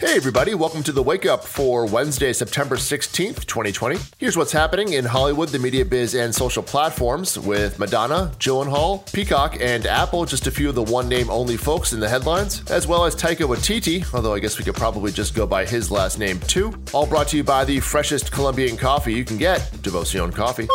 Hey, everybody, welcome to the Wake Up for Wednesday, September 16th, 2020. Here's what's happening in Hollywood, the media biz, and social platforms with Madonna, Gyllenhaal, Peacock, and Apple, just a few of the one name only folks in the headlines, as well as Taika Waititi, although I guess we could probably just go by his last name too. All brought to you by the freshest Colombian coffee you can get, Devoción Coffee.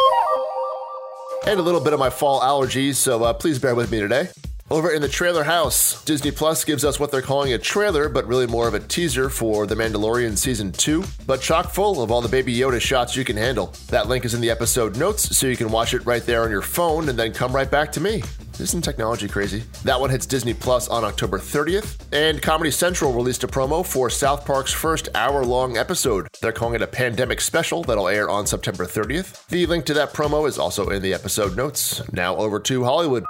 And a little bit of my fall allergies, so uh, please bear with me today. Over in the trailer house, Disney Plus gives us what they're calling a trailer, but really more of a teaser for The Mandalorian Season 2, but chock full of all the Baby Yoda shots you can handle. That link is in the episode notes, so you can watch it right there on your phone and then come right back to me. Isn't technology crazy? That one hits Disney Plus on October 30th. And Comedy Central released a promo for South Park's first hour long episode. They're calling it a pandemic special that'll air on September 30th. The link to that promo is also in the episode notes. Now over to Hollywood.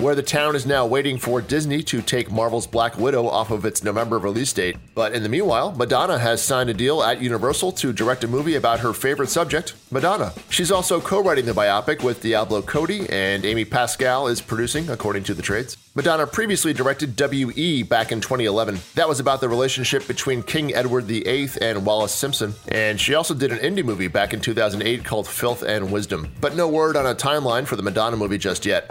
Where the town is now waiting for Disney to take Marvel's Black Widow off of its November release date. But in the meanwhile, Madonna has signed a deal at Universal to direct a movie about her favorite subject, Madonna. She's also co writing the biopic with Diablo Cody, and Amy Pascal is producing, according to the trades. Madonna previously directed W.E. back in 2011. That was about the relationship between King Edward VIII and Wallis Simpson. And she also did an indie movie back in 2008 called Filth and Wisdom. But no word on a timeline for the Madonna movie just yet.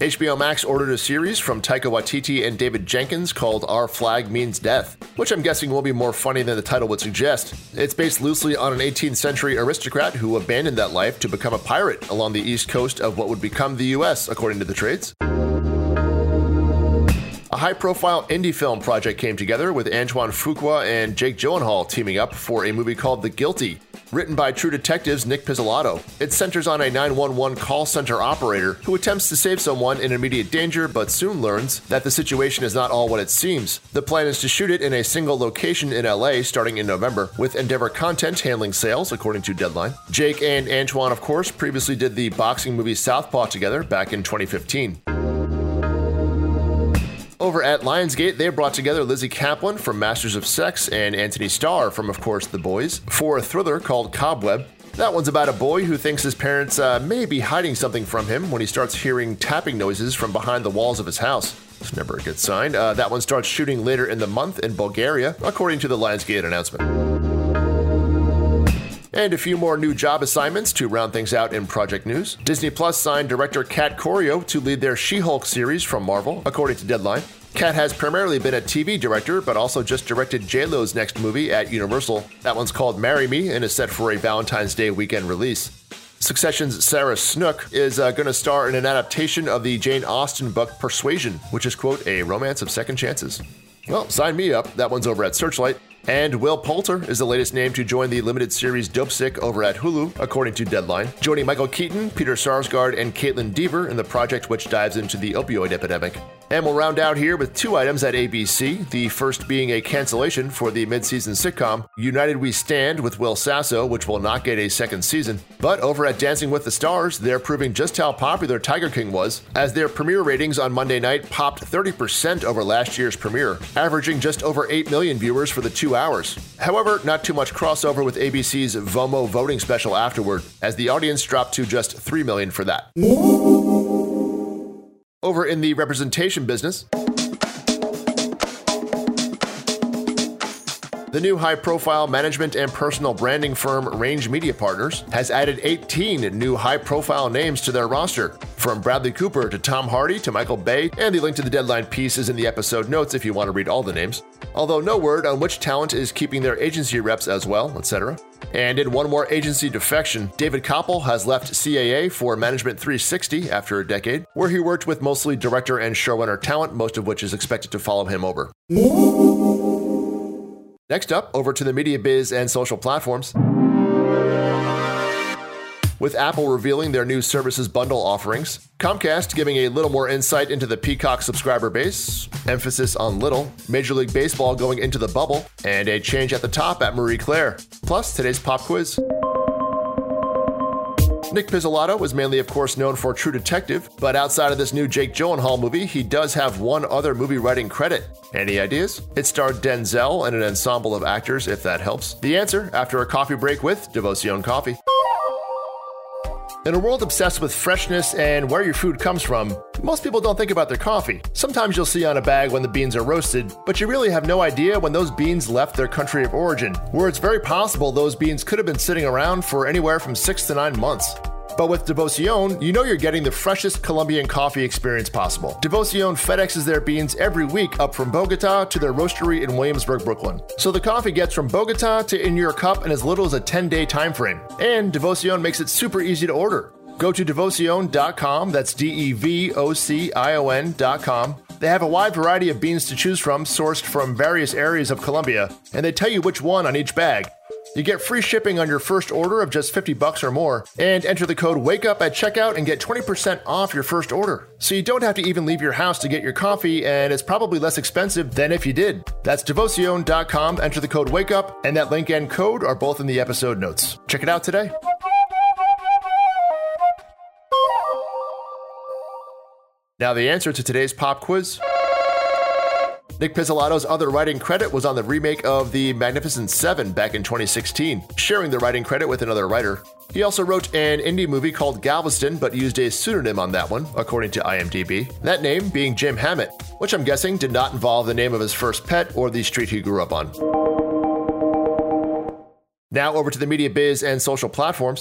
HBO Max ordered a series from Taika Waititi and David Jenkins called Our Flag Means Death, which I'm guessing will be more funny than the title would suggest. It's based loosely on an 18th century aristocrat who abandoned that life to become a pirate along the east coast of what would become the US, according to the trades. A high profile indie film project came together with Antoine Fuqua and Jake Gyllenhaal teaming up for a movie called The Guilty, written by True Detective's Nic Pizzolatto. It centers on a 911 call center operator who attempts to save someone in immediate danger but soon learns that the situation is not all what it seems. The plan is to shoot it in a single location in LA starting in November, with Endeavor Content handling sales, according to Deadline. Jake and Antoine, of course, previously did the boxing movie Southpaw together back in 2015. Over at Lionsgate, they brought together Lizzy Caplan from Masters of Sex and Antony Starr from, of course, The Boys for a thriller called Cobweb. That one's about a boy who thinks his parents uh, may be hiding something from him when he starts hearing tapping noises from behind the walls of his house. It's never a good sign. Uh, that one starts shooting later in the month in Bulgaria, according to the Lionsgate announcement. And a few more new job assignments to round things out in project news. Disney Plus signed director Kat Coiro to lead their She Hulk series from Marvel, according to Deadline. Kat has primarily been a TV director, but also just directed JLo's next movie at Universal. That one's called Marry Me and is set for a Valentine's Day weekend release. Succession's Sarah Snook is uh, going to star in an adaptation of the Jane Austen book Persuasion, which is, quote, a romance of second chances. Well, sign me up. That one's over at Searchlight. And Will Poulter is the latest name to join the limited series Dopesick over at Hulu, according to Deadline, joining Michael Keaton, Peter Sarsgaard, and Kaitlyn Dever in the project which dives into the opioid epidemic. And we'll round out here with two items at ABC, the first being a cancellation for the mid-season sitcom United We Stand with Will Sasso, which will not get a second season. But over at Dancing with the Stars, they're proving just how popular Tiger King was, as their premiere ratings on Monday night popped 30% over last year's premiere, averaging just over 8 million viewers for the two hours. However, not too much crossover with ABC's VOMO voting special afterward, as the audience dropped to just 3 million for that. Over in the representation business, The new high profile management and personal branding firm Range Media Partners has added 18 new high profile names to their roster, from Bradley Cooper to Tom Hardy to Michael Bay, and the link to the deadline piece is in the episode notes if you want to read all the names. Although no word on which talent is keeping their agency reps as well, etc. And in one more agency defection, David Koppel has left CAA for Management 360 after a decade, where he worked with mostly director and showrunner talent, most of which is expected to follow him over. Next up, over to the media biz and social platforms. With Apple revealing their new services bundle offerings, Comcast giving a little more insight into the Peacock subscriber base, emphasis on little, Major League Baseball going into the bubble, and a change at the top at Marie Claire. Plus, today's pop quiz. Nic Pizzolatto is mainly, of course, known for True Detective, but outside of this new Jake Gyllenhaal movie, he does have one other movie writing credit. Any ideas? It starred Denzel and an ensemble of actors, if that helps. The answer after a coffee break with Devoción Coffee. In a world obsessed with freshness and where your food comes from, most people don't think about their coffee. Sometimes you'll see on a bag when the beans are roasted, but you really have no idea when those beans left their country of origin, where it's very possible those beans could have been sitting around for anywhere from six to nine months. But with Devoción, you know you're getting the freshest Colombian coffee experience possible. Devoción FedExes their beans every week up from Bogota to their roastery in Williamsburg, Brooklyn. So the coffee gets from Bogota to in your cup in as little as a 10 day time frame. And Devoción makes it super easy to order. Go to devoción.com, that's D E V O C I O N.com. They have a wide variety of beans to choose from, sourced from various areas of Colombia, and they tell you which one on each bag. You get free shipping on your first order of just 50 bucks or more, and enter the code WAKEUP at checkout and get 20% off your first order. So you don't have to even leave your house to get your coffee, and it's probably less expensive than if you did. That's devoción.com, enter the code WAKEUP, and that link and code are both in the episode notes. Check it out today. Now, the answer to today's pop quiz. Nic Pizzolatto's other writing credit was on the remake of The Magnificent Seven back in 2016, sharing the writing credit with another writer. He also wrote an indie movie called Galveston, but used a pseudonym on that one, according to IMDb. That name being Jim Hammett, which I'm guessing did not involve the name of his first pet or the street he grew up on. Now over to the media biz and social platforms.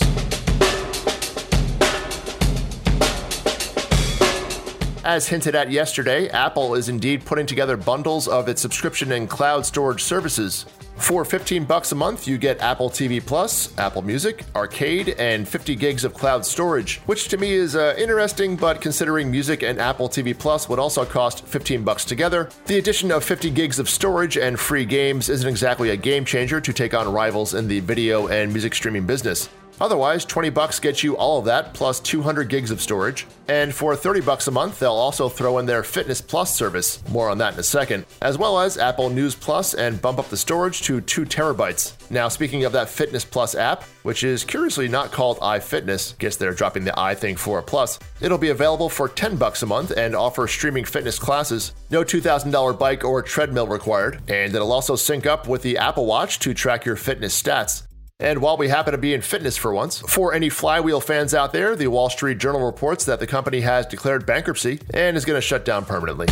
As hinted at yesterday, Apple is indeed putting together bundles of its subscription and cloud storage services. For 15 bucks a month, you get Apple TV Plus, Apple Music, Arcade, and 50 gigs of cloud storage, which to me is uh, interesting, but considering Music and Apple TV Plus would also cost 15 bucks together, the addition of 50 gigs of storage and free games isn't exactly a game changer to take on rivals in the video and music streaming business. Otherwise, 20 bucks gets you all of that plus 200 gigs of storage. And for 30 bucks a month, they'll also throw in their Fitness Plus service. More on that in a second. As well as Apple News Plus and bump up the storage to 2 terabytes. Now, speaking of that Fitness Plus app, which is curiously not called iFitness, guess they're dropping the i thing for a plus. It'll be available for 10 bucks a month and offer streaming fitness classes. No $2,000 bike or treadmill required, and it'll also sync up with the Apple Watch to track your fitness stats. And while we happen to be in fitness for once, for any flywheel fans out there, the Wall Street Journal reports that the company has declared bankruptcy and is going to shut down permanently.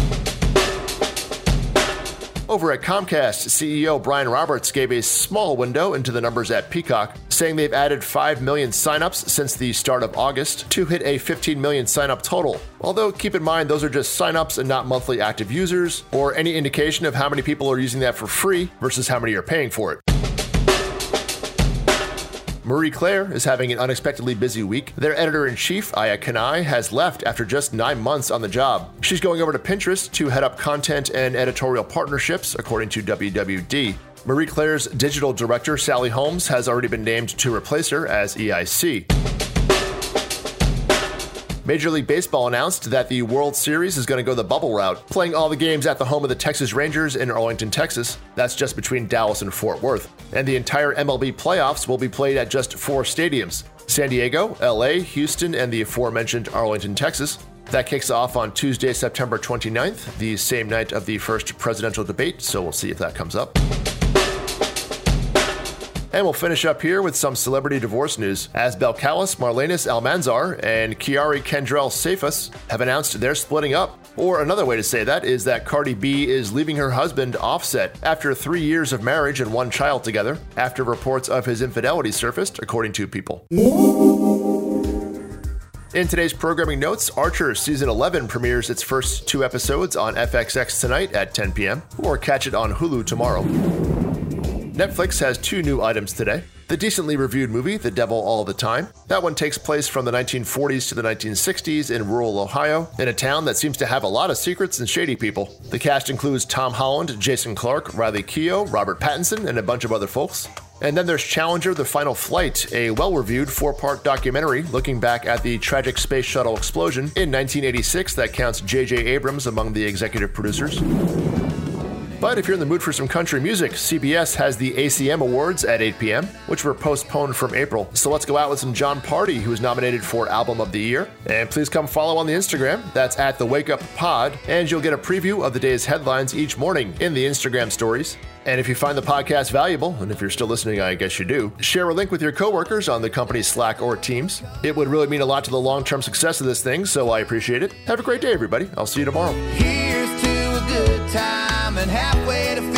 Over at Comcast, CEO Brian Roberts gave a small window into the numbers at Peacock, saying they've added 5 million signups since the start of August to hit a 15 million signup total. Although, keep in mind, those are just signups and not monthly active users, or any indication of how many people are using that for free versus how many are paying for it. Marie Claire is having an unexpectedly busy week. Their editor in chief, Aya Kanai, has left after just nine months on the job. She's going over to Pinterest to head up content and editorial partnerships, according to WWD. Marie Claire's digital director, Sally Holmes, has already been named to replace her as EIC. Major League Baseball announced that the World Series is going to go the bubble route, playing all the games at the home of the Texas Rangers in Arlington, Texas. That's just between Dallas and Fort Worth. And the entire MLB playoffs will be played at just four stadiums San Diego, LA, Houston, and the aforementioned Arlington, Texas. That kicks off on Tuesday, September 29th, the same night of the first presidential debate, so we'll see if that comes up. And we'll finish up here with some celebrity divorce news, as Belcalis Marlenis Almanzar and Kiari Kendrell Cephas have announced they're splitting up. Or another way to say that is that Cardi B is leaving her husband Offset after three years of marriage and one child together, after reports of his infidelity surfaced, according to People. In today's programming notes, Archer Season 11 premieres its first two episodes on FXX tonight at 10 p.m., or catch it on Hulu tomorrow. Netflix has two new items today. The decently reviewed movie, The Devil All the Time. That one takes place from the 1940s to the 1960s in rural Ohio, in a town that seems to have a lot of secrets and shady people. The cast includes Tom Holland, Jason Clarke, Riley Keough, Robert Pattinson, and a bunch of other folks. And then there's Challenger The Final Flight, a well reviewed four part documentary looking back at the tragic space shuttle explosion in 1986 that counts J.J. Abrams among the executive producers. But if you're in the mood for some country music, CBS has the ACM Awards at 8 p.m., which were postponed from April. So let's go out with some Jon Pardi, who was nominated for Album of the Year. And please come follow on the Instagram. That's at the Wake Up Pod, and you'll get a preview of the day's headlines each morning in the Instagram stories. And if you find the podcast valuable, and if you're still listening, I guess you do, share a link with your coworkers on the company's Slack or Teams. It would really mean a lot to the long term success of this thing, so I appreciate it. Have a great day, everybody. I'll see you tomorrow. And halfway to